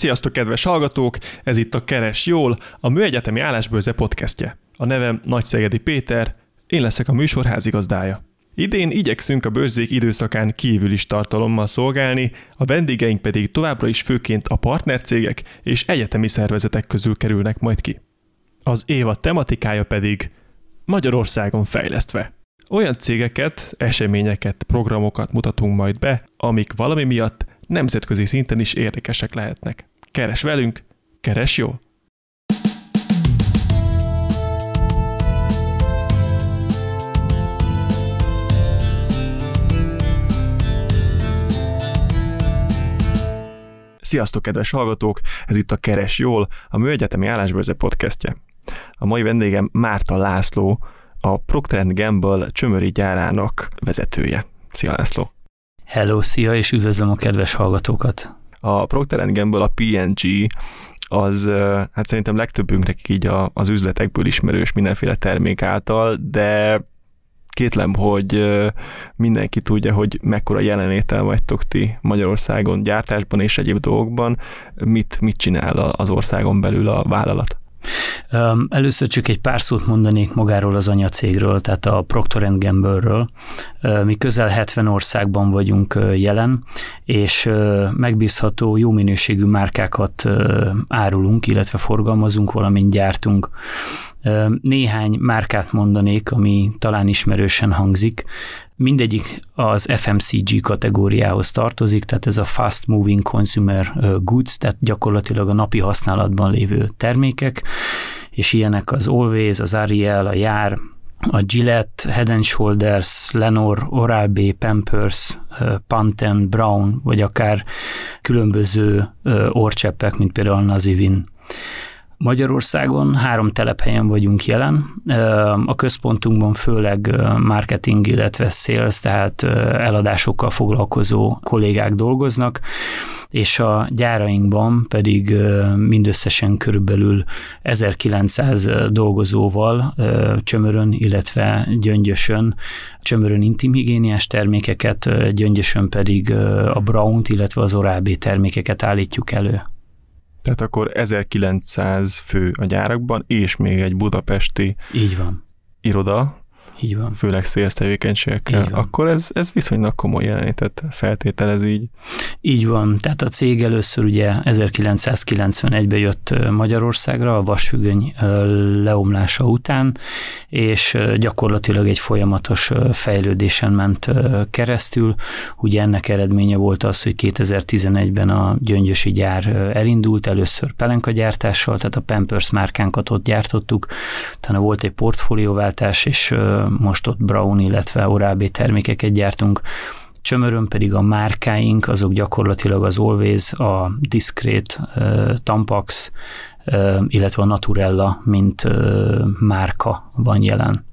Sziasztok, kedves hallgatók! Ez itt a Keres Jól, a Műegyetemi Állásbőze podcastje. A nevem Nagyszegedi Péter, én leszek a műsor házigazdája. Idén igyekszünk a bőrzék időszakán kívül is tartalommal szolgálni, a vendégeink pedig továbbra is főként a partnercégek és egyetemi szervezetek közül kerülnek majd ki. Az éva tematikája pedig Magyarországon fejlesztve. Olyan cégeket, eseményeket, programokat mutatunk majd be, amik valami miatt nemzetközi szinten is érdekesek lehetnek. Keres velünk, keres jól! Sziasztok, kedves hallgatók! Ez itt a Keres Jól, a Műegyetemi Állásbőrze podcastje. A mai vendégem Márta László, a Procter Gamble csömöri gyárának vezetője. Szia László! Hello, szia, és üdvözlöm a kedves hallgatókat! A Procter Gamble, a PNG, az hát szerintem legtöbbünknek így a, az üzletekből ismerős mindenféle termék által, de kétlem, hogy mindenki tudja, hogy mekkora jelenlétel vagytok ti Magyarországon gyártásban és egyéb dolgokban. Mit, mit csinál az országon belül a vállalat? Először csak egy pár szót mondanék magáról az anyacégről, tehát a Procter Gamble-ről. Mi közel 70 országban vagyunk jelen, és megbízható, jó minőségű márkákat árulunk, illetve forgalmazunk, valamint gyártunk. Néhány márkát mondanék, ami talán ismerősen hangzik. Mindegyik az FMCG kategóriához tartozik, tehát ez a Fast Moving Consumer Goods, tehát gyakorlatilag a napi használatban lévő termékek, és ilyenek az Always, az Ariel, a Jár, a Gillette, Head and Shoulders, Lenor, Oral-B, Pampers, Pantene, Brown, vagy akár különböző orcseppek, mint például a Nazivin. Magyarországon három telephelyen vagyunk jelen. A központunkban főleg marketing, illetve sales, tehát eladásokkal foglalkozó kollégák dolgoznak, és a gyárainkban pedig mindösszesen körülbelül 1900 dolgozóval csömörön, illetve gyöngyösön, csömörön intimhigiéniás termékeket, gyöngyösön pedig a Brown-t, illetve az Oral-B termékeket állítjuk elő. Tehát akkor 1900 fő a gyárakban, és még egy budapesti Így van. iroda, így van. Főleg sales tevékenységekkel. Akkor ez, ez viszonylag komoly jelenítet feltételez így. Így van. Tehát a cég először ugye 1991-ben jött Magyarországra a vasfüggöny leomlása után, és gyakorlatilag egy folyamatos fejlődésen ment keresztül. Ugye ennek eredménye volt az, hogy 2011-ben a gyöngyösi gyár elindult, először pelenkagyártással, tehát a Pampers márkánkat ott gyártottuk, utána volt egy portfólióváltás, és most ott Brown, illetve Oral-B termékeket gyártunk, Csömörön pedig a márkáink, azok gyakorlatilag az Always, a Discreet, Tampax, illetve a Naturella, mint márka van jelen.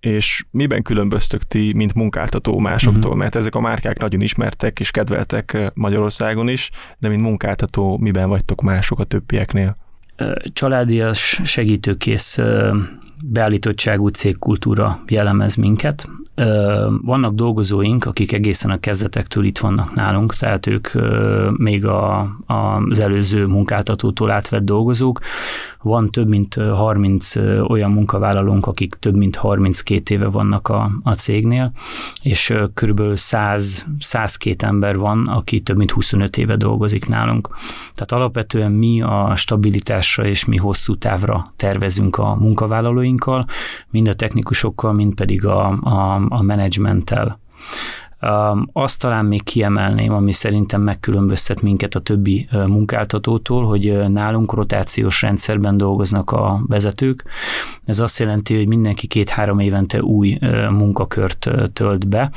És miben különböztök ti, mint munkáltató másoktól? Mm-hmm. Mert ezek a márkák nagyon ismertek és kedveltek Magyarországon is, de mint munkáltató miben vagytok mások a többieknél? Családias, segítőkész beállítottságú cégkultúra jellemez minket. Vannak dolgozóink, akik egészen a kezdetektől itt vannak nálunk, tehát ők még a, az előző munkáltatótól átvett dolgozók. Van több mint 30 olyan munkavállalónk, akik több mint 32 éve vannak a, a cégnél, és körülbelül 100, 102 ember van, aki több mint 25 éve dolgozik nálunk. Tehát alapvetően mi a stabilitásra és mi hosszú távra tervezünk a munkavállalóinkkal, mind a technikusokkal, mind pedig a, a, a menedzsmenttel. Azt talán még kiemelném, ami szerintem megkülönböztet minket a többi munkáltatótól, hogy nálunk rotációs rendszerben dolgoznak a vezetők. Ez azt jelenti, hogy mindenki két-három évente új munkakört tölt be,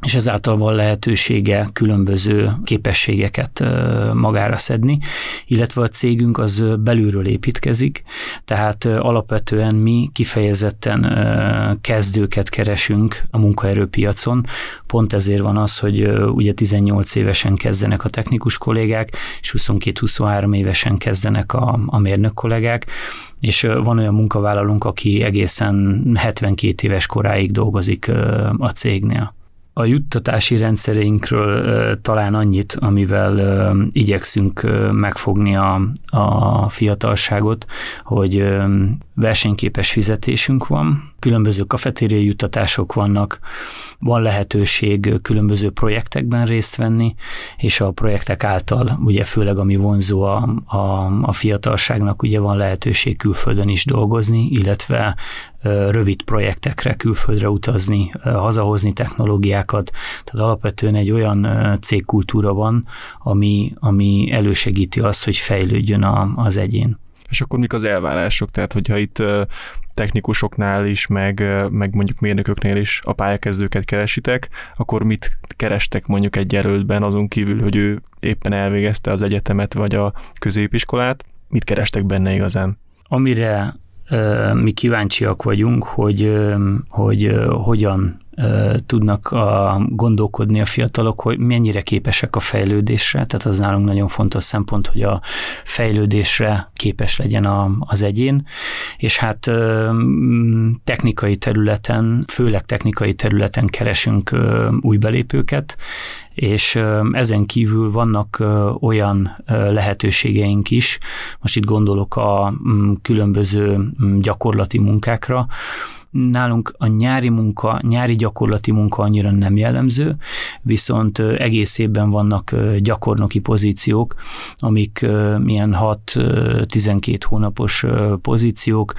és ezáltal van lehetősége különböző képességeket magára szedni, illetve a cégünk az belülről építkezik, tehát alapvetően mi kifejezetten kezdőket keresünk a munkaerőpiacon, pont ezért van az, hogy ugye 18 évesen kezdenek a technikus kollégák, és 22-23 évesen kezdenek a, a mérnök kollégák, és van olyan munkavállalónk, aki egészen 72 éves koráig dolgozik a cégnél. A juttatási rendszereinkről talán annyit, amivel igyekszünk megfogni a, a fiatalságot, hogy versenyképes fizetésünk van, különböző kafetériai juttatások vannak, van lehetőség különböző projektekben részt venni, és a projektek által, ugye főleg ami vonzó a, a, a fiatalságnak, ugye van lehetőség külföldön is dolgozni, illetve rövid projektekre külföldre utazni, hazahozni technológiákat. Tehát alapvetően egy olyan cégkultúra van, ami, ami elősegíti azt, hogy fejlődjön a, az egyén. És akkor mik az elvárások? Tehát, hogyha itt technikusoknál is, meg, meg mondjuk mérnököknél is a pályakezdőket keresitek, akkor mit kerestek mondjuk egy jelöltben azon kívül, hogy ő éppen elvégezte az egyetemet vagy a középiskolát? Mit kerestek benne igazán? Amire mi kíváncsiak vagyunk, hogy, hogy hogyan tudnak a, gondolkodni a fiatalok, hogy mennyire képesek a fejlődésre, tehát az nálunk nagyon fontos szempont, hogy a fejlődésre képes legyen a, az egyén, és hát technikai területen, főleg technikai területen keresünk új belépőket, és ezen kívül vannak olyan lehetőségeink is, most itt gondolok a különböző gyakorlati munkákra, Nálunk a nyári munka, nyári gyakorlati munka annyira nem jellemző, viszont egész évben vannak gyakornoki pozíciók, amik milyen 6-12 hónapos pozíciók,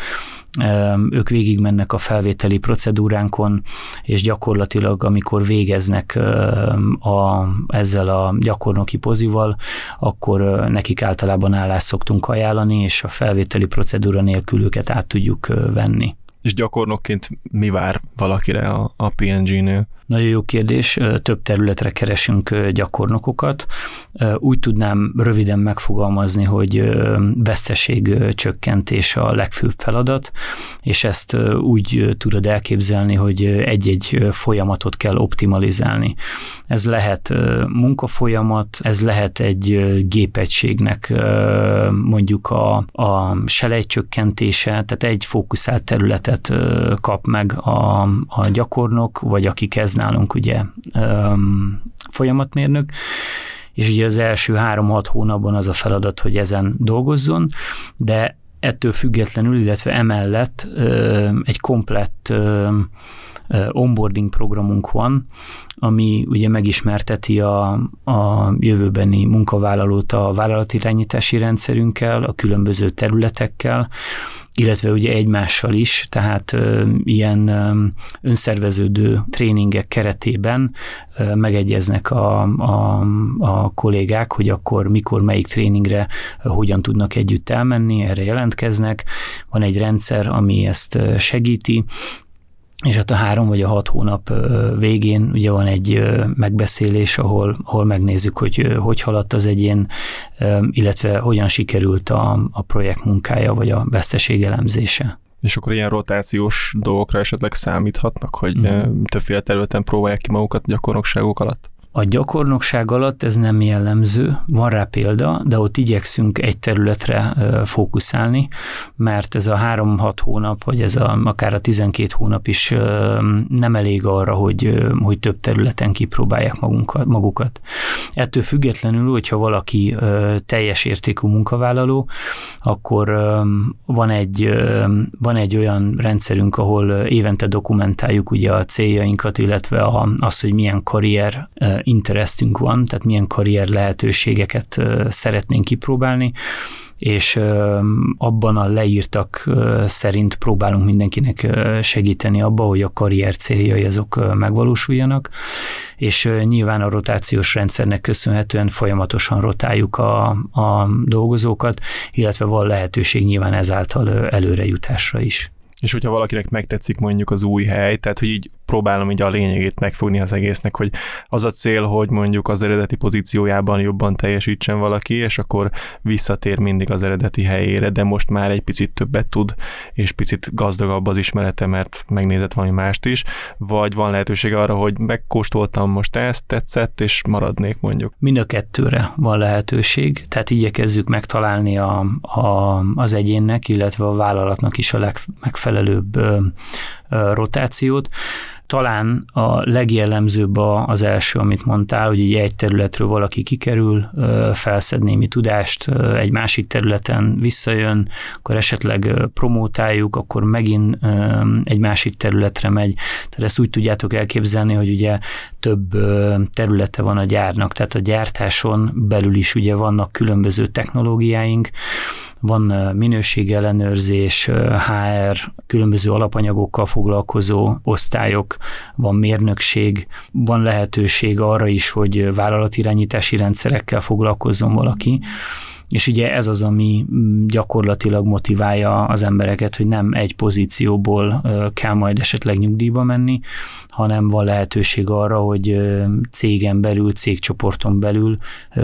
ők végigmennek a felvételi procedúránkon, és gyakorlatilag, amikor végeznek a, ezzel a gyakornoki pozival, akkor nekik általában állást szoktunk ajánlani, és a felvételi procedúra nélkül őket át tudjuk venni. És gyakornokként mi vár valakire a, a PNG-nél? Nagyon jó kérdés, több területre keresünk gyakornokokat. Úgy tudnám röviden megfogalmazni, hogy veszteség csökkentés a legfőbb feladat, és ezt úgy tudod elképzelni, hogy egy-egy folyamatot kell optimalizálni. Ez lehet munkafolyamat, ez lehet egy gépegységnek mondjuk a, a selejtcsökkentése, tehát egy fókuszált területet kap meg a, a gyakornok, vagy aki kezd nálunk ugye folyamatmérnök, és ugye az első három-hat hónapban az a feladat, hogy ezen dolgozzon, de ettől függetlenül, illetve emellett egy komplett onboarding programunk van, ami ugye megismerteti a, a jövőbeni munkavállalót a vállalatirányítási rendszerünkkel, a különböző területekkel, illetve ugye egymással is, tehát ilyen önszerveződő tréningek keretében megegyeznek a, a, a kollégák, hogy akkor mikor, melyik tréningre hogyan tudnak együtt elmenni, erre jelentkeznek. Van egy rendszer, ami ezt segíti, és hát a három vagy a hat hónap végén ugye van egy megbeszélés, ahol, ahol megnézzük, hogy hogy haladt az egyén, illetve hogyan sikerült a, a projekt munkája, vagy a veszteség elemzése. És akkor ilyen rotációs dolgokra esetleg számíthatnak, hogy mm. többféle területen próbálják ki magukat gyakornokságok alatt? A gyakornokság alatt ez nem jellemző, van rá példa, de ott igyekszünk egy területre fókuszálni, mert ez a három-hat hónap, vagy ez a, akár a 12 hónap is nem elég arra, hogy, hogy több területen kipróbálják magunkat, magukat. Ettől függetlenül, hogyha valaki teljes értékű munkavállaló, akkor van egy, van egy olyan rendszerünk, ahol évente dokumentáljuk ugye a céljainkat, illetve az, hogy milyen karrier interesztünk van, tehát milyen karrier lehetőségeket szeretnénk kipróbálni, és abban a leírtak szerint próbálunk mindenkinek segíteni abba, hogy a karrier céljai azok megvalósuljanak, és nyilván a rotációs rendszernek köszönhetően folyamatosan rotáljuk a, a dolgozókat, illetve van lehetőség nyilván ezáltal előrejutásra is. És hogyha valakinek megtetszik mondjuk az új hely, tehát hogy így próbálom így a lényegét megfogni az egésznek, hogy az a cél, hogy mondjuk az eredeti pozíciójában jobban teljesítsen valaki, és akkor visszatér mindig az eredeti helyére, de most már egy picit többet tud, és picit gazdagabb az ismerete, mert megnézett valami mást is, vagy van lehetőség arra, hogy megkóstoltam most ezt, tetszett, és maradnék mondjuk. Mind a kettőre van lehetőség, tehát igyekezzük megtalálni a, a, az egyénnek, illetve a vállalatnak is a legmegfelelőbb rotációt. talán a legjellemzőbb az első, amit mondtál, hogy ugye egy területről valaki kikerül, felszed némi tudást, egy másik területen visszajön, akkor esetleg promótáljuk, akkor megint egy másik területre megy. Tehát ezt úgy tudjátok elképzelni, hogy ugye több területe van a gyárnak, tehát a gyártáson belül is ugye vannak különböző technológiáink, van minőségellenőrzés, HR, különböző alapanyagokkal foglalkozó osztályok, van mérnökség, van lehetőség arra is, hogy vállalatirányítási rendszerekkel foglalkozzon valaki, és ugye ez az, ami mm, gyakorlatilag motiválja az embereket, hogy nem egy pozícióból kell majd esetleg nyugdíjba menni, hanem van lehetőség arra, hogy cégen belül, cégcsoporton belül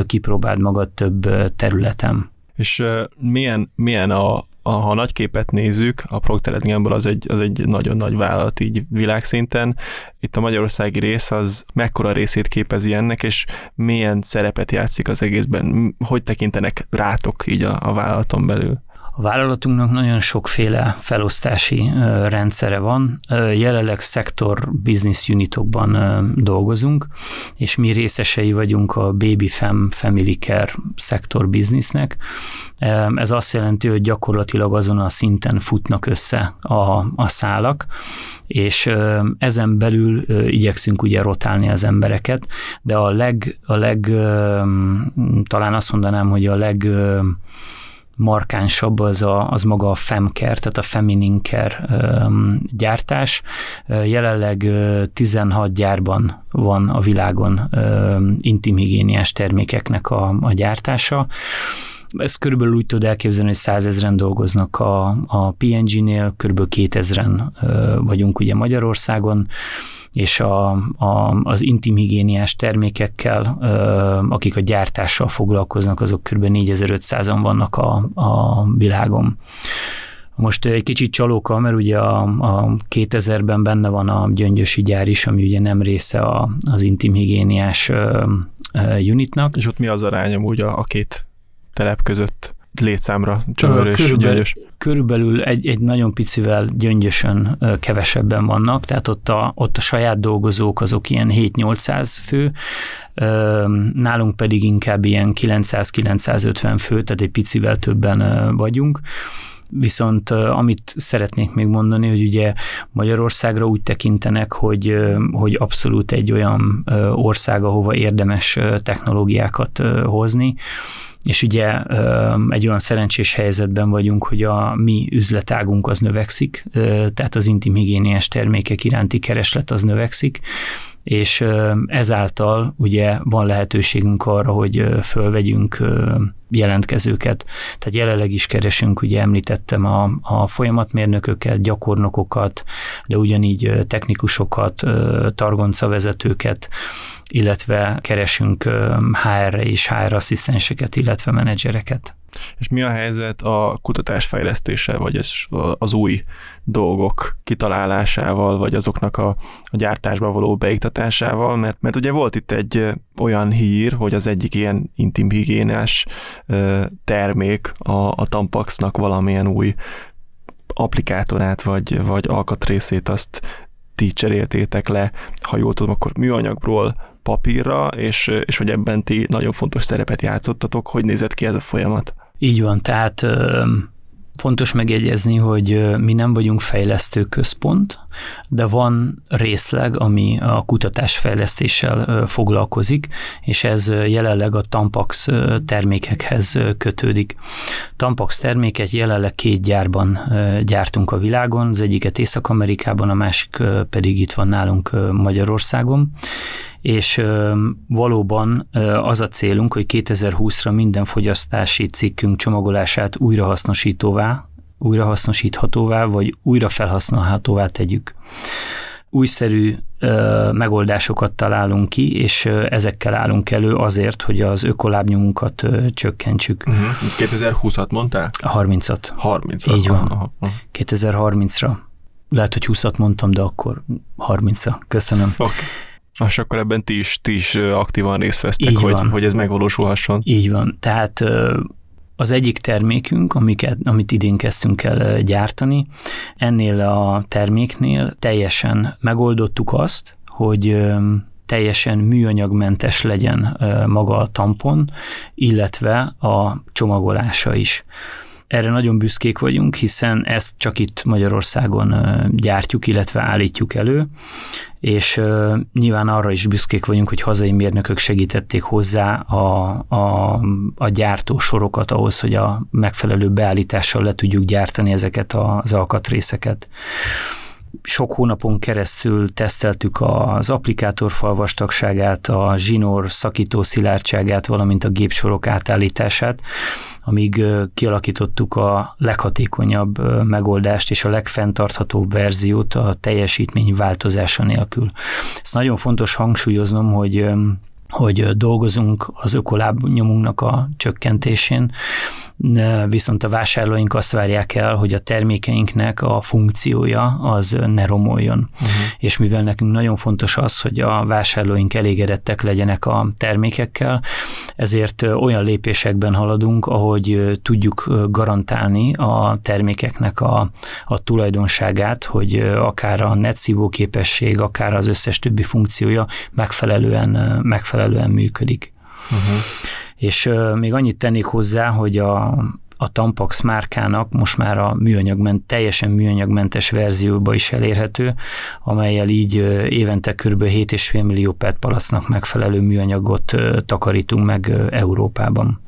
kipróbáld magad több területen. És milyen, milyen a, a, ha nagy képet nézzük, a Procter Gamble az egy, az egy nagyon nagy vállalat így világszinten. Itt a magyarországi rész az mekkora részét képezi ennek, és milyen szerepet játszik az egészben? Hogy tekintenek rátok így a, a vállalaton belül? A vállalatunknak nagyon sokféle felosztási rendszere van. Jelenleg szektor business unitokban dolgozunk, és mi részesei vagyunk a Baby Fem Family Care szektor businessnek. Ez azt jelenti, hogy gyakorlatilag azon a szinten futnak össze a, a szálak, és ezen belül igyekszünk ugye rotálni az embereket, de a leg, a leg talán azt mondanám, hogy a leg markánsabb az, a, az maga a femker, tehát a feminine care gyártás. Jelenleg 16 gyárban van a világon intimhigiéniás termékeknek a, a gyártása. Ezt körülbelül úgy tudod elképzelni, hogy százezren dolgoznak a, a PNG-nél, körülbelül 2000-en vagyunk ugye Magyarországon, és a, a, az intimhigiéniás termékekkel, akik a gyártással foglalkoznak, azok kb. 4500-an vannak a, a világon. Most egy kicsit csalóka, mert ugye a, a 2000-ben benne van a gyöngyösi gyár is, ami ugye nem része a, az intimhigiéniás unitnak. És ott mi az arány úgy a, a két telep között? létszámra csömörös, körülbelül, gyöngyös? Körülbelül egy, egy nagyon picivel gyöngyösön kevesebben vannak, tehát ott a, ott a saját dolgozók azok ilyen 7-800 fő, nálunk pedig inkább ilyen 900-950 fő, tehát egy picivel többen vagyunk. Viszont amit szeretnék még mondani, hogy ugye Magyarországra úgy tekintenek, hogy, hogy abszolút egy olyan ország, ahova érdemes technológiákat hozni, és ugye egy olyan szerencsés helyzetben vagyunk, hogy a mi üzletágunk az növekszik, tehát az intim higiéniás termékek iránti kereslet az növekszik, és ezáltal ugye van lehetőségünk arra, hogy fölvegyünk jelentkezőket. Tehát jelenleg is keresünk, ugye említettem a, a folyamatmérnököket, gyakornokokat, de ugyanígy technikusokat, targoncavezetőket, illetve keresünk HR és HR asszisztenseket, illetve menedzsereket. És mi a helyzet a kutatásfejlesztése, vagy az új dolgok kitalálásával, vagy azoknak a, a gyártásba való beiktatásával? Mert, mert ugye volt itt egy olyan hír, hogy az egyik ilyen intim higiénás termék a, a Tampaxnak valamilyen új applikátorát, vagy, vagy alkatrészét azt ti cseréltétek le, ha jól tudom, akkor műanyagról papírra, és, és hogy ebben ti nagyon fontos szerepet játszottatok. Hogy nézett ki ez a folyamat? Így van, tehát Fontos megjegyezni, hogy mi nem vagyunk fejlesztő központ, de van részleg, ami a kutatásfejlesztéssel foglalkozik, és ez jelenleg a Tampax termékekhez kötődik. Tampax terméket jelenleg két gyárban gyártunk a világon, az egyiket Észak-Amerikában, a másik pedig itt van nálunk Magyarországon, és valóban az a célunk, hogy 2020-ra minden fogyasztási cikkünk csomagolását újrahasznosítóvá, újrahasznosíthatóvá, vagy újra felhasználhatóvá tegyük. Újszerű megoldásokat találunk ki, és ezekkel állunk elő azért, hogy az ökolábnyomunkat csökkentsük. Uh-huh. Mhm. 2020-at mondtál? 30-at. 30-at. Így van. Aha. 2030-ra. Lehet, hogy 20-at mondtam, de akkor 30-ra. Köszönöm. Okay. És akkor ebben ti is, ti is aktívan részt vesztek, hogy, hogy ez megvalósulhasson. Így van. Tehát Az egyik termékünk, amiket, amit idén kezdtünk el gyártani, ennél a terméknél teljesen megoldottuk azt, hogy teljesen műanyagmentes legyen maga a tampon, illetve a csomagolása is. Erre nagyon büszkék vagyunk, hiszen ezt csak itt Magyarországon gyártjuk, illetve állítjuk elő, és nyilván arra is büszkék vagyunk, hogy hazai mérnökök segítették hozzá a, a, a gyártó sorokat ahhoz, hogy a megfelelő beállítással le tudjuk gyártani ezeket az alkatrészeket sok hónapon keresztül teszteltük az applikátor falvastagságát, a zsinór szakító szilárdságát, valamint a gépsorok átállítását, amíg kialakítottuk a leghatékonyabb megoldást és a legfenntarthatóbb verziót a teljesítmény változása nélkül. Ez nagyon fontos hangsúlyoznom, hogy hogy dolgozunk az ökolábnyomunknak a csökkentésén, viszont a vásárlóink azt várják el, hogy a termékeinknek a funkciója az ne romoljon. Uh-huh. És mivel nekünk nagyon fontos az, hogy a vásárlóink elégedettek legyenek a termékekkel, ezért olyan lépésekben haladunk, ahogy tudjuk garantálni a termékeknek a, a tulajdonságát, hogy akár a netszívó képesség, akár az összes többi funkciója megfelelően, megfelelően működik. Uh-huh. És uh, még annyit tennék hozzá, hogy a, a Tampax márkának most már a műanyagment, teljesen műanyagmentes verzióba is elérhető, amelyel így évente kb. 7,5 millió PET palasznak megfelelő műanyagot takarítunk meg Európában.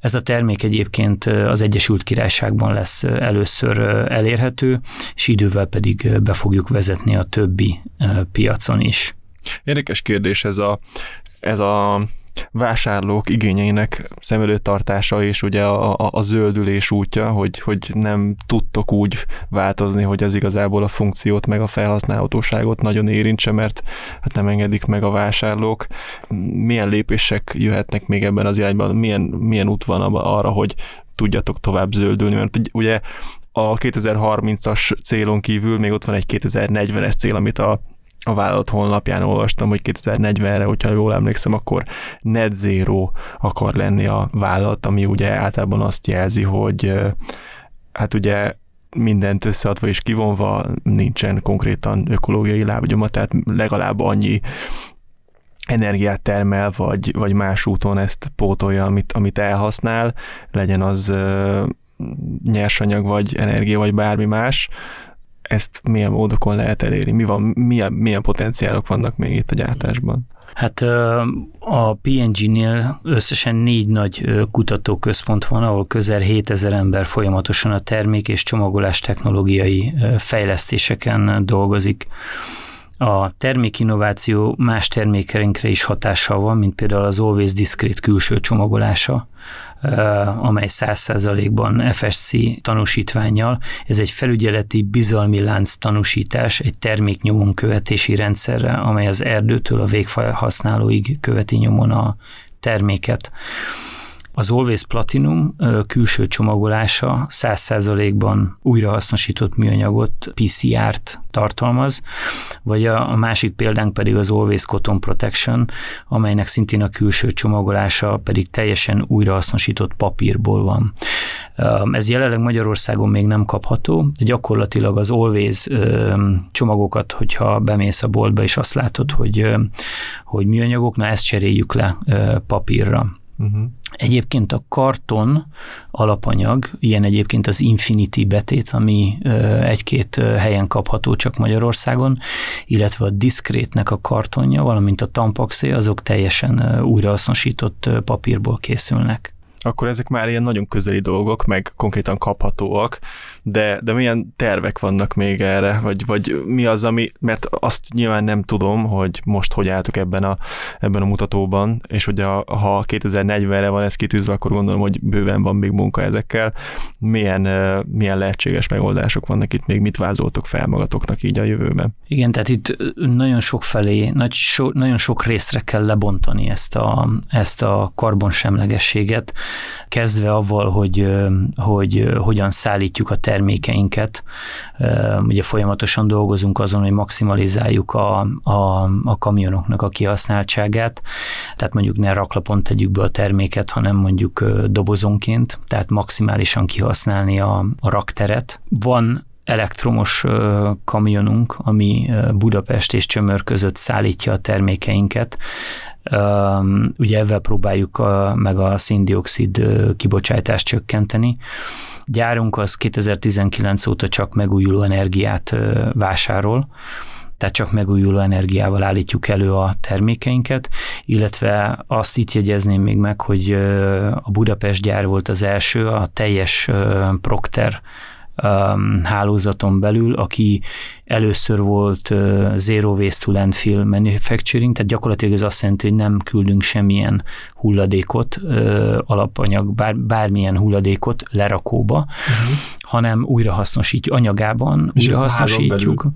Ez a termék egyébként az Egyesült Királyságban lesz először elérhető, és idővel pedig be fogjuk vezetni a többi piacon is. Érdekes kérdés ez a, ez a vásárlók igényeinek szem előtt tartása és ugye a, a, a zöldülés útja, hogy, hogy nem tudtok úgy változni, hogy ez igazából a funkciót meg a felhasználhatóságot nagyon érintse, mert hát nem engedik meg a vásárlók. Milyen lépések jöhetnek még ebben az irányban? Milyen, milyen út van arra, hogy tudjatok tovább zöldülni? Mert ugye a 2030-as célon kívül még ott van egy 2040-es cél, amit a a vállalat honlapján olvastam, hogy 2040-re, hogyha jól emlékszem, akkor net zero akar lenni a vállalat, ami ugye általában azt jelzi, hogy hát ugye mindent összeadva és kivonva nincsen konkrétan ökológiai lábnyoma, tehát legalább annyi energiát termel, vagy, vagy más úton ezt pótolja, amit, amit elhasznál, legyen az nyersanyag, vagy energia, vagy bármi más, ezt milyen módokon lehet elérni? Mi van, milyen, milyen potenciálok vannak még itt a gyártásban? Hát a PNG-nél összesen négy nagy kutatóközpont van, ahol közel 7000 ember folyamatosan a termék és csomagolás technológiai fejlesztéseken dolgozik. A termékinnováció más termékeinkre is hatással van, mint például az Always Discrete külső csomagolása, amely 100%-ban FSC tanúsítványjal. Ez egy felügyeleti bizalmi lánc tanúsítás egy termék nyomon követési rendszerre, amely az erdőtől a végfelhasználóig követi nyomon a terméket. Az Always Platinum külső csomagolása 100%-ban újrahasznosított műanyagot, PCR-t tartalmaz, vagy a, másik példánk pedig az Always Cotton Protection, amelynek szintén a külső csomagolása pedig teljesen újrahasznosított papírból van. Ez jelenleg Magyarországon még nem kapható, de gyakorlatilag az Always csomagokat, hogyha bemész a boltba és azt látod, hogy, hogy műanyagok, na ezt cseréljük le papírra. Uh-huh. Egyébként a karton alapanyag, ilyen egyébként az Infinity betét, ami egy-két helyen kapható csak Magyarországon, illetve a diszkrétnek a kartonja, valamint a tampaxé, azok teljesen újrahasznosított papírból készülnek akkor ezek már ilyen nagyon közeli dolgok, meg konkrétan kaphatóak, de, de milyen tervek vannak még erre, vagy, vagy mi az, ami, mert azt nyilván nem tudom, hogy most hogy álltok ebben a, ebben a mutatóban, és hogy a, ha 2040-re van ez kitűzve, akkor gondolom, hogy bőven van még munka ezekkel. Milyen, milyen lehetséges megoldások vannak itt még, mit vázoltok fel magatoknak így a jövőben? Igen, tehát itt nagyon sok felé, nagy, so, nagyon sok részre kell lebontani ezt a, ezt a karbonsemlegességet, kezdve avval, hogy, hogy hogyan szállítjuk a termékeinket. Ugye folyamatosan dolgozunk azon, hogy maximalizáljuk a, a, a kamionoknak a kihasználtságát, tehát mondjuk ne raklapon tegyük be a terméket, hanem mondjuk dobozonként, tehát maximálisan kihasználni a, a rakteret. Van elektromos kamionunk, ami Budapest és Csömör között szállítja a termékeinket. Ugye ezzel próbáljuk meg a széndiokszid kibocsátást csökkenteni. Gyárunk az 2019 óta csak megújuló energiát vásárol, tehát csak megújuló energiával állítjuk elő a termékeinket, illetve azt itt jegyezném még meg, hogy a Budapest gyár volt az első, a teljes Procter um, hálózaton belül, aki először volt uh, Zero Waste to Landfill Manufacturing, tehát gyakorlatilag ez azt jelenti, hogy nem küldünk semmilyen hulladékot, uh, alapanyag, bár, bármilyen hulladékot lerakóba, uh-huh. hanem újrahasznosítjuk anyagában, És újrahasznosítjuk.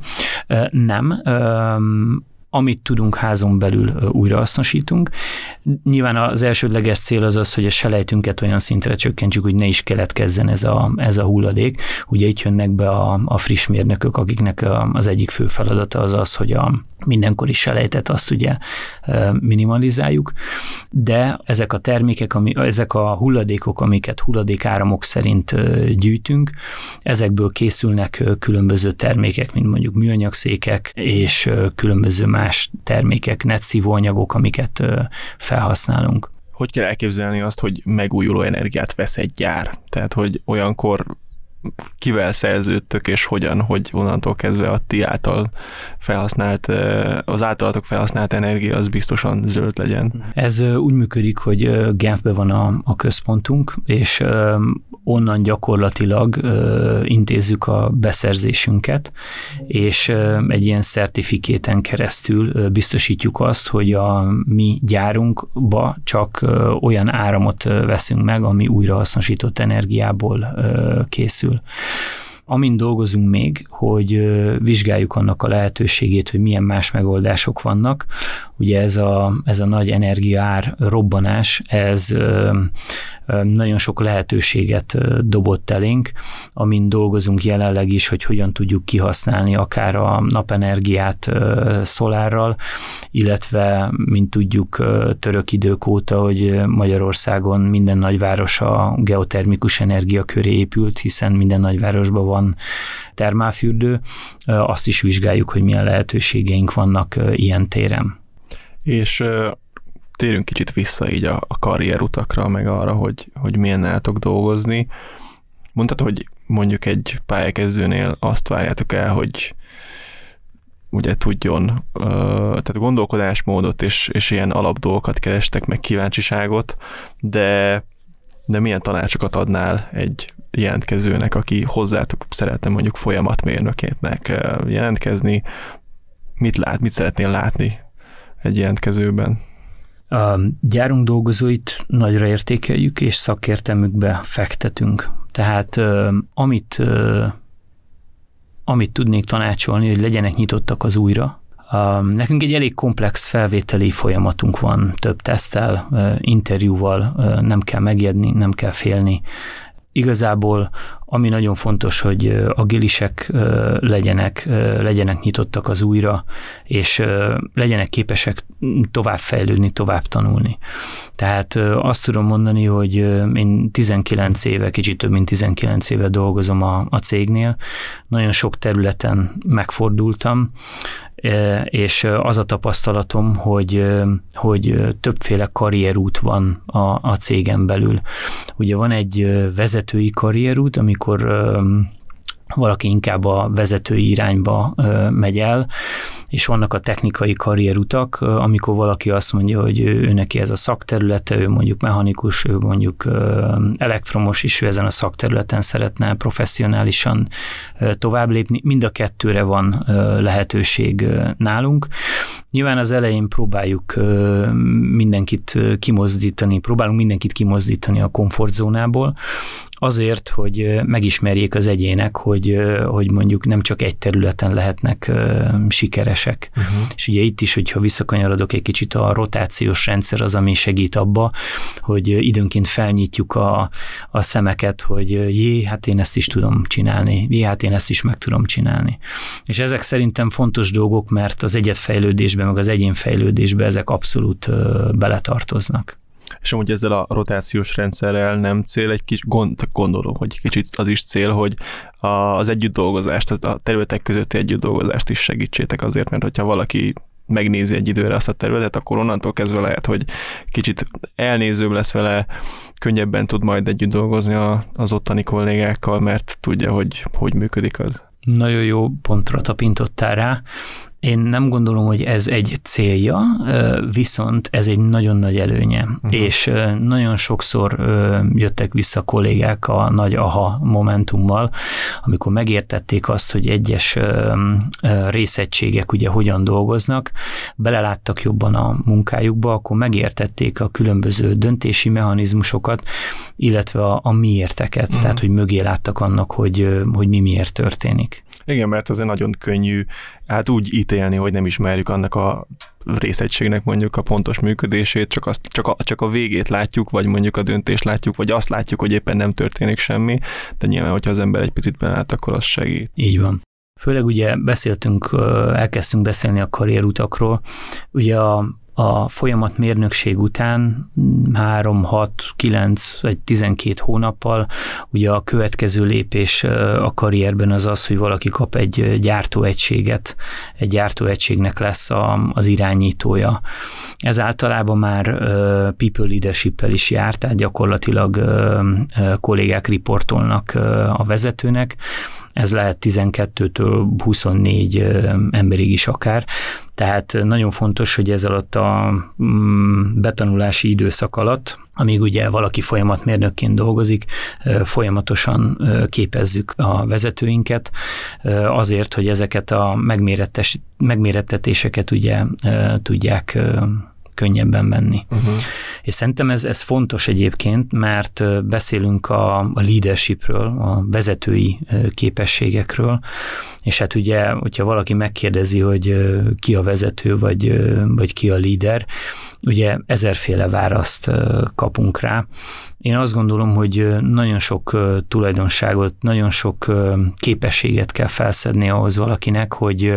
Uh, nem, um, amit tudunk házon belül újrahasznosítunk. Nyilván az elsődleges cél az az, hogy a selejtünket olyan szintre csökkentsük, hogy ne is keletkezzen ez a, ez a hulladék. Ugye itt jönnek be a, a friss mérnökök, akiknek az egyik fő feladata az az, hogy a mindenkori selejtet azt ugye minimalizáljuk, de ezek a termékek, ami, ezek a hulladékok, amiket hulladékáramok szerint gyűjtünk, ezekből készülnek különböző termékek, mint mondjuk műanyagszékek és különböző más termékek, netszívóanyagok, amiket felhasználunk. Hogy kell elképzelni azt, hogy megújuló energiát vesz egy gyár? Tehát, hogy olyankor kivel szerződtök, és hogyan, hogy onnantól kezdve a ti által felhasznált, az általatok felhasznált energia az biztosan zöld legyen. Ez úgy működik, hogy Genfben van a, a központunk, és onnan gyakorlatilag intézzük a beszerzésünket, és egy ilyen szertifikéten keresztül biztosítjuk azt, hogy a mi gyárunkba csak olyan áramot veszünk meg, ami újrahasznosított energiából készül keresztül. Amin dolgozunk még, hogy vizsgáljuk annak a lehetőségét, hogy milyen más megoldások vannak. Ugye ez a, ez a nagy energiaár robbanás, ez nagyon sok lehetőséget dobott elénk, amin dolgozunk jelenleg is, hogy hogyan tudjuk kihasználni akár a napenergiát szolárral, illetve, mint tudjuk török idők óta, hogy Magyarországon minden nagyváros a geotermikus energia köré épült, hiszen minden nagyvárosban van termálfürdő, azt is vizsgáljuk, hogy milyen lehetőségeink vannak ilyen téren. És térünk kicsit vissza így a, a karrierutakra, meg arra, hogy, hogy milyen álltok dolgozni. Mondtad, hogy mondjuk egy pályakezdőnél azt várjátok el, hogy ugye tudjon, tehát gondolkodásmódot és, és ilyen alapdolgokat kerestek, meg kíváncsiságot, de, de milyen tanácsokat adnál egy jelentkezőnek, aki hozzátok szeretne mondjuk folyamatmérnökétnek jelentkezni, mit lát, mit szeretnél látni egy jelentkezőben? A gyárunk dolgozóit nagyra értékeljük, és szakértelmükbe fektetünk. Tehát amit, amit tudnék tanácsolni, hogy legyenek nyitottak az újra, Nekünk egy elég komplex felvételi folyamatunk van, több tesztel, interjúval, nem kell megjedni, nem kell félni. Igazából ami nagyon fontos, hogy agilisek legyenek, legyenek nyitottak az újra, és legyenek képesek tovább fejlődni, tovább tanulni. Tehát azt tudom mondani, hogy én 19 éve, kicsit több mint 19 éve dolgozom a, a cégnél, nagyon sok területen megfordultam, és az a tapasztalatom, hogy, hogy többféle karrierút van a, a cégen belül. Ugye van egy vezetői karrierút, amikor valaki inkább a vezetői irányba megy el, és vannak a technikai karrierutak, amikor valaki azt mondja, hogy ő neki ez a szakterülete, ő mondjuk mechanikus, ő mondjuk elektromos, és ő ezen a szakterületen szeretne professzionálisan tovább lépni. Mind a kettőre van lehetőség nálunk. Nyilván az elején próbáljuk mindenkit kimozdítani, próbálunk mindenkit kimozdítani a komfortzónából, azért, hogy megismerjék az egyének, hogy, hogy mondjuk nem csak egy területen lehetnek sikeresek. Uh-huh. És ugye itt is, hogyha visszakanyarodok egy kicsit, a rotációs rendszer az, ami segít abba, hogy időnként felnyitjuk a, a szemeket, hogy jé, hát én ezt is tudom csinálni, jé, hát én ezt is meg tudom csinálni. És ezek szerintem fontos dolgok, mert az egyetfejlődésben, meg az egyénfejlődésben ezek abszolút beletartoznak. És amúgy ezzel a rotációs rendszerrel nem cél egy kis, gond, gondolom, hogy kicsit az is cél, hogy az együtt dolgozást, a területek közötti együtt dolgozást is segítsétek azért, mert hogyha valaki megnézi egy időre azt a területet, akkor onnantól kezdve lehet, hogy kicsit elnézőbb lesz vele, könnyebben tud majd együtt dolgozni az ottani kollégákkal, mert tudja, hogy hogy működik az. Nagyon jó pontra tapintottál rá. Én nem gondolom, hogy ez egy célja, viszont ez egy nagyon nagy előnye, uh-huh. és nagyon sokszor jöttek vissza kollégák a nagy aha momentummal, amikor megértették azt, hogy egyes részegységek ugye hogyan dolgoznak, beleláttak jobban a munkájukba, akkor megértették a különböző döntési mechanizmusokat, illetve a, a miérteket, uh-huh. tehát hogy mögé láttak annak, hogy, hogy mi miért történik. Igen, mert azért nagyon könnyű hát úgy ítélni, hogy nem ismerjük annak a részegységnek mondjuk a pontos működését, csak, azt, csak, a, csak a végét látjuk, vagy mondjuk a döntést látjuk, vagy azt látjuk, hogy éppen nem történik semmi, de nyilván, hogyha az ember egy picit belát, akkor az segít. Így van. Főleg ugye beszéltünk, elkezdtünk beszélni a karrierutakról. Ugye a a folyamat mérnökség után 3, 6, 9 vagy 12 hónappal ugye a következő lépés a karrierben az az, hogy valaki kap egy gyártóegységet, egy gyártóegységnek lesz a, az irányítója. Ez általában már people leadership is jár, tehát gyakorlatilag kollégák riportolnak a vezetőnek, ez lehet 12-től 24 emberig is akár. Tehát nagyon fontos, hogy ez alatt a mm, betanulási időszak alatt, amíg ugye valaki folyamatmérnökként dolgozik, folyamatosan képezzük a vezetőinket azért, hogy ezeket a megmérettetéseket ugye tudják könnyebben menni. Uh-huh. És szerintem ez, ez fontos egyébként, mert beszélünk a, a leadershipről, a vezetői képességekről, és hát ugye, hogyha valaki megkérdezi, hogy ki a vezető, vagy, vagy ki a líder, ugye ezerféle választ kapunk rá. Én azt gondolom, hogy nagyon sok tulajdonságot, nagyon sok képességet kell felszedni ahhoz valakinek, hogy,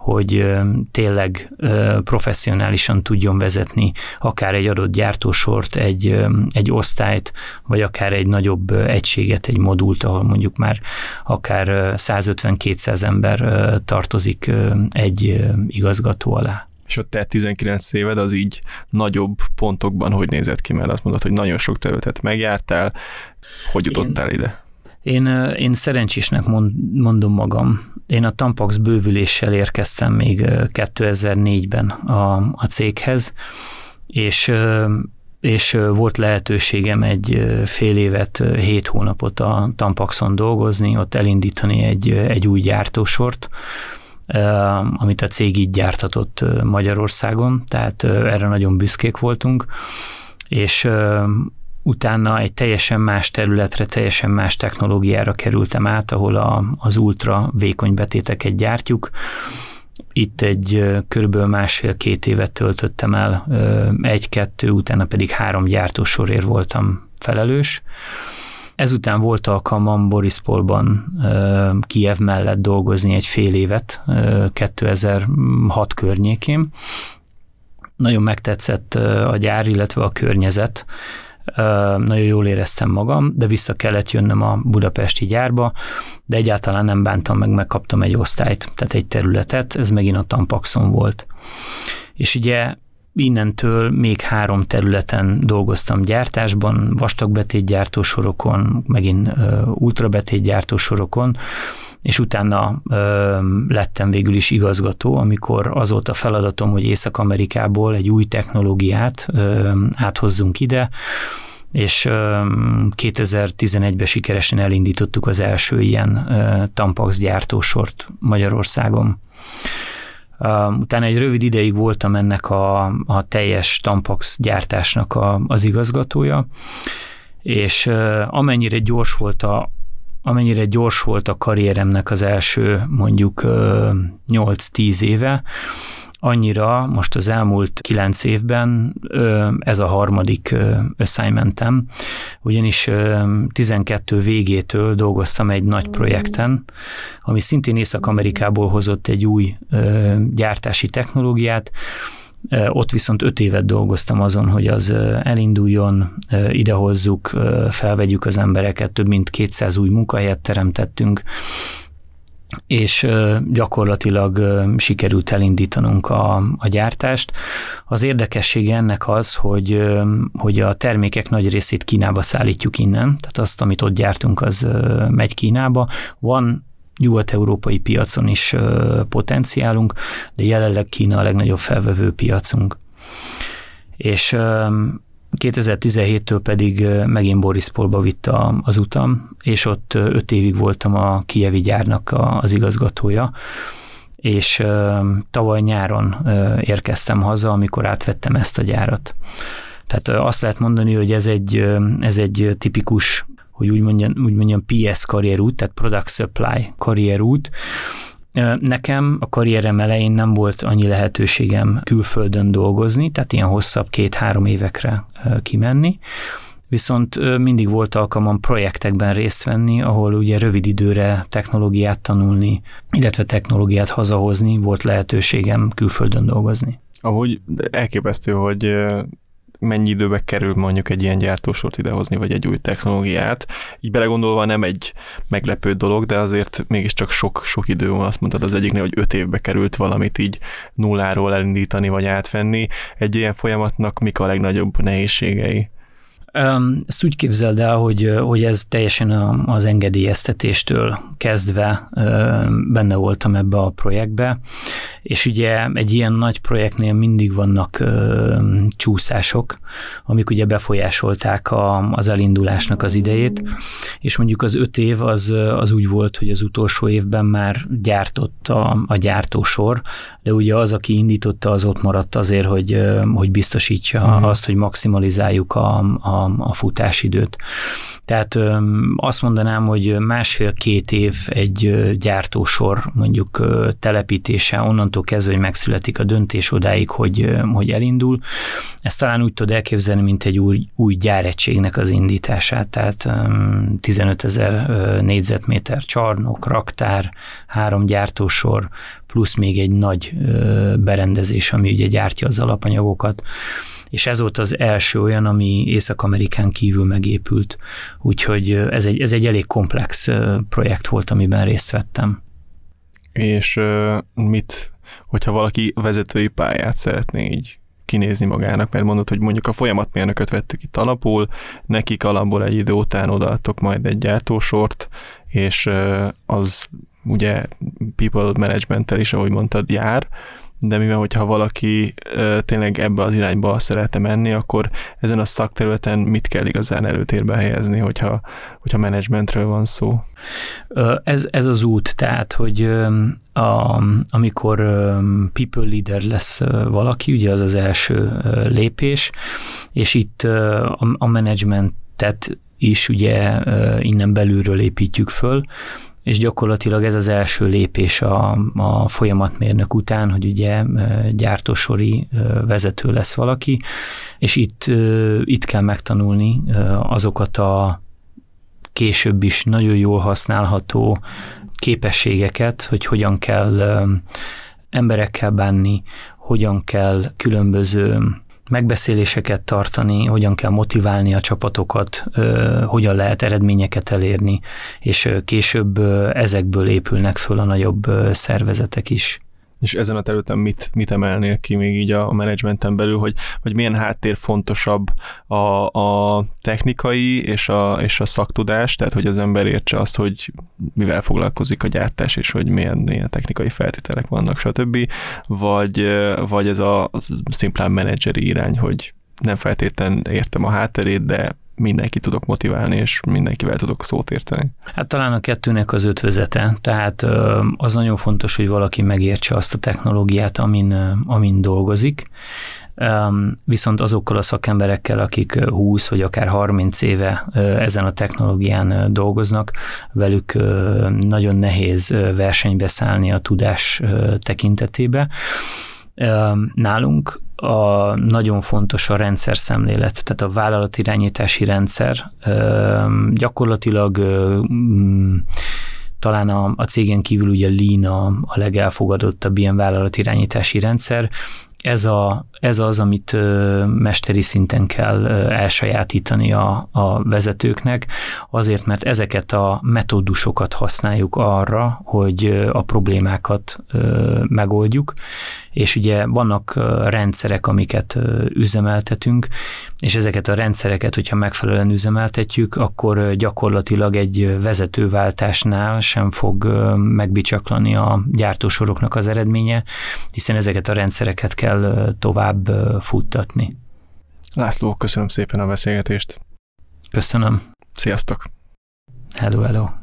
hogy tényleg professzionálisan tudjon vezetni akár egy adott gyártósort, egy, egy osztályt, vagy akár egy nagyobb egységet, egy modult, ahol mondjuk már akár 150-200 ember tartozik egy igazgató alá. És ott te 19 éved az így nagyobb pontokban hogy nézett ki, mert azt mondod, hogy nagyon sok területet megjártál, hogy jutottál Én... ide? Én, én szerencsésnek mond, mondom magam. Én a Tampax bővüléssel érkeztem még 2004-ben a, a céghez, és és volt lehetőségem egy fél évet, hét hónapot a Tampaxon dolgozni, ott elindítani egy, egy új gyártósort, amit a cég így gyártatott Magyarországon, tehát erre nagyon büszkék voltunk, és utána egy teljesen más területre, teljesen más technológiára kerültem át, ahol a, az ultra vékony betéteket gyártjuk. Itt egy körülbelül másfél-két évet töltöttem el, egy-kettő, utána pedig három gyártósorért voltam felelős. Ezután volt alkalmam Borispolban, Kiev mellett dolgozni egy fél évet, 2006 környékén. Nagyon megtetszett a gyár, illetve a környezet nagyon jól éreztem magam, de vissza kellett jönnöm a budapesti gyárba, de egyáltalán nem bántam meg, megkaptam egy osztályt, tehát egy területet, ez megint a Tampaxon volt. És ugye innentől még három területen dolgoztam gyártásban, vastagbetét gyártósorokon, megint ultrabetét gyártósorokon, és utána ö, lettem végül is igazgató, amikor az volt a feladatom, hogy Észak-Amerikából egy új technológiát ö, áthozzunk ide, és 2011-ben sikeresen elindítottuk az első ilyen Tampax gyártósort Magyarországon. Utána egy rövid ideig voltam ennek a, a teljes Tampax gyártásnak a, az igazgatója, és amennyire gyors volt a, amennyire gyors volt a karrieremnek az első mondjuk 8-10 éve, annyira most az elmúlt kilenc évben ez a harmadik assignmentem, ugyanis 12 végétől dolgoztam egy nagy projekten, ami szintén Észak-Amerikából hozott egy új gyártási technológiát, ott viszont öt évet dolgoztam azon, hogy az elinduljon, idehozzuk, felvegyük az embereket, több mint 200 új munkahelyet teremtettünk, és gyakorlatilag sikerült elindítanunk a, a gyártást. Az érdekessége ennek az, hogy, hogy a termékek nagy részét Kínába szállítjuk innen, tehát azt, amit ott gyártunk, az megy Kínába. Van nyugat-európai piacon is potenciálunk, de jelenleg Kína a legnagyobb felvevő piacunk. És 2017-től pedig megint Borispolba vitt az utam, és ott öt évig voltam a Kievi gyárnak az igazgatója, és tavaly nyáron érkeztem haza, amikor átvettem ezt a gyárat. Tehát azt lehet mondani, hogy ez egy, ez egy tipikus, hogy úgy mondjam, úgy mondjam PS karrierút, tehát Product Supply karrierút, Nekem a karrierem elején nem volt annyi lehetőségem külföldön dolgozni, tehát ilyen hosszabb két-három évekre kimenni, viszont mindig volt alkalmam projektekben részt venni, ahol ugye rövid időre technológiát tanulni, illetve technológiát hazahozni, volt lehetőségem külföldön dolgozni. Ahogy elképesztő, hogy mennyi időbe kerül mondjuk egy ilyen gyártósort idehozni, vagy egy új technológiát. Így belegondolva nem egy meglepő dolog, de azért mégiscsak sok, sok idő van, azt mondtad az egyiknél, hogy öt évbe került valamit így nulláról elindítani, vagy átvenni. Egy ilyen folyamatnak mik a legnagyobb nehézségei? Ezt úgy képzeld el, hogy, hogy ez teljesen az engedélyeztetéstől kezdve benne voltam ebbe a projektbe, és ugye egy ilyen nagy projektnél mindig vannak csúszások, amik ugye befolyásolták a, az elindulásnak az idejét, és mondjuk az öt év az, az úgy volt, hogy az utolsó évben már gyártott a, a gyártósor, de ugye az, aki indította, az ott maradt azért, hogy, hogy biztosítsa uh-huh. azt, hogy maximalizáljuk a, a, a futásidőt. Tehát azt mondanám, hogy másfél-két év egy gyártósor mondjuk telepítése, onnantól kezdve, hogy megszületik a döntés odáig, hogy, hogy elindul. Ezt talán úgy tud elképzelni, mint egy új, új gyáregységnek az indítását, tehát 15 ezer négyzetméter csarnok, raktár, három gyártósor, plusz még egy nagy berendezés, ami ugye gyártja az alapanyagokat és ez volt az első olyan, ami Észak-Amerikán kívül megépült, úgyhogy ez egy, ez egy elég komplex projekt volt, amiben részt vettem. És mit, hogyha valaki vezetői pályát szeretné így kinézni magának, mert mondod, hogy mondjuk a folyamatmérnököt vettük itt alapul, nekik alapból egy idő után odaadtok majd egy gyártósort, és az ugye people management is, ahogy mondtad, jár, de mivel hogyha valaki tényleg ebbe az irányba szeretne menni, akkor ezen a szakterületen mit kell igazán előtérbe helyezni, hogyha, hogyha menedzsmentről van szó? Ez, ez az út, tehát, hogy a, amikor people leader lesz valaki, ugye az az első lépés, és itt a, a menedzsmentet is ugye innen belülről építjük föl, és gyakorlatilag ez az első lépés a, a folyamatmérnök után, hogy ugye gyártósori vezető lesz valaki, és itt, itt kell megtanulni azokat a később is nagyon jól használható képességeket, hogy hogyan kell emberekkel bánni, hogyan kell különböző megbeszéléseket tartani, hogyan kell motiválni a csapatokat, hogyan lehet eredményeket elérni, és később ezekből épülnek föl a nagyobb szervezetek is. És ezen a területen mit, mit emelnél ki még így a menedzsmenten belül, hogy, hogy milyen háttér fontosabb a, a technikai és a, és a szaktudás, tehát hogy az ember értse azt, hogy mivel foglalkozik a gyártás, és hogy milyen, milyen technikai feltételek vannak, stb. Vagy, vagy ez a, a szimplán menedzseri irány, hogy nem feltétlen értem a hátterét, de mindenki tudok motiválni, és mindenkivel tudok szót érteni? Hát talán a kettőnek az ötvözete. Tehát az nagyon fontos, hogy valaki megértse azt a technológiát, amin, amin dolgozik, viszont azokkal a szakemberekkel, akik 20 vagy akár 30 éve ezen a technológián dolgoznak, velük nagyon nehéz versenybe szállni a tudás tekintetébe. Nálunk a, nagyon fontos a rendszer szemlélet, tehát a vállalatirányítási rendszer. Gyakorlatilag mm, talán a, a cégen kívül ugye Lean a, a legelfogadottabb ilyen vállalatirányítási rendszer, ez, a, ez az, amit mesteri szinten kell elsajátítani a, a vezetőknek, azért, mert ezeket a metódusokat használjuk arra, hogy a problémákat megoldjuk, és ugye vannak rendszerek, amiket üzemeltetünk, és ezeket a rendszereket, hogyha megfelelően üzemeltetjük, akkor gyakorlatilag egy vezetőváltásnál sem fog megbicsaklani a gyártósoroknak az eredménye, hiszen ezeket a rendszereket kell tovább futtatni. László, köszönöm szépen a beszélgetést. Köszönöm. Sziasztok! Hello, hello!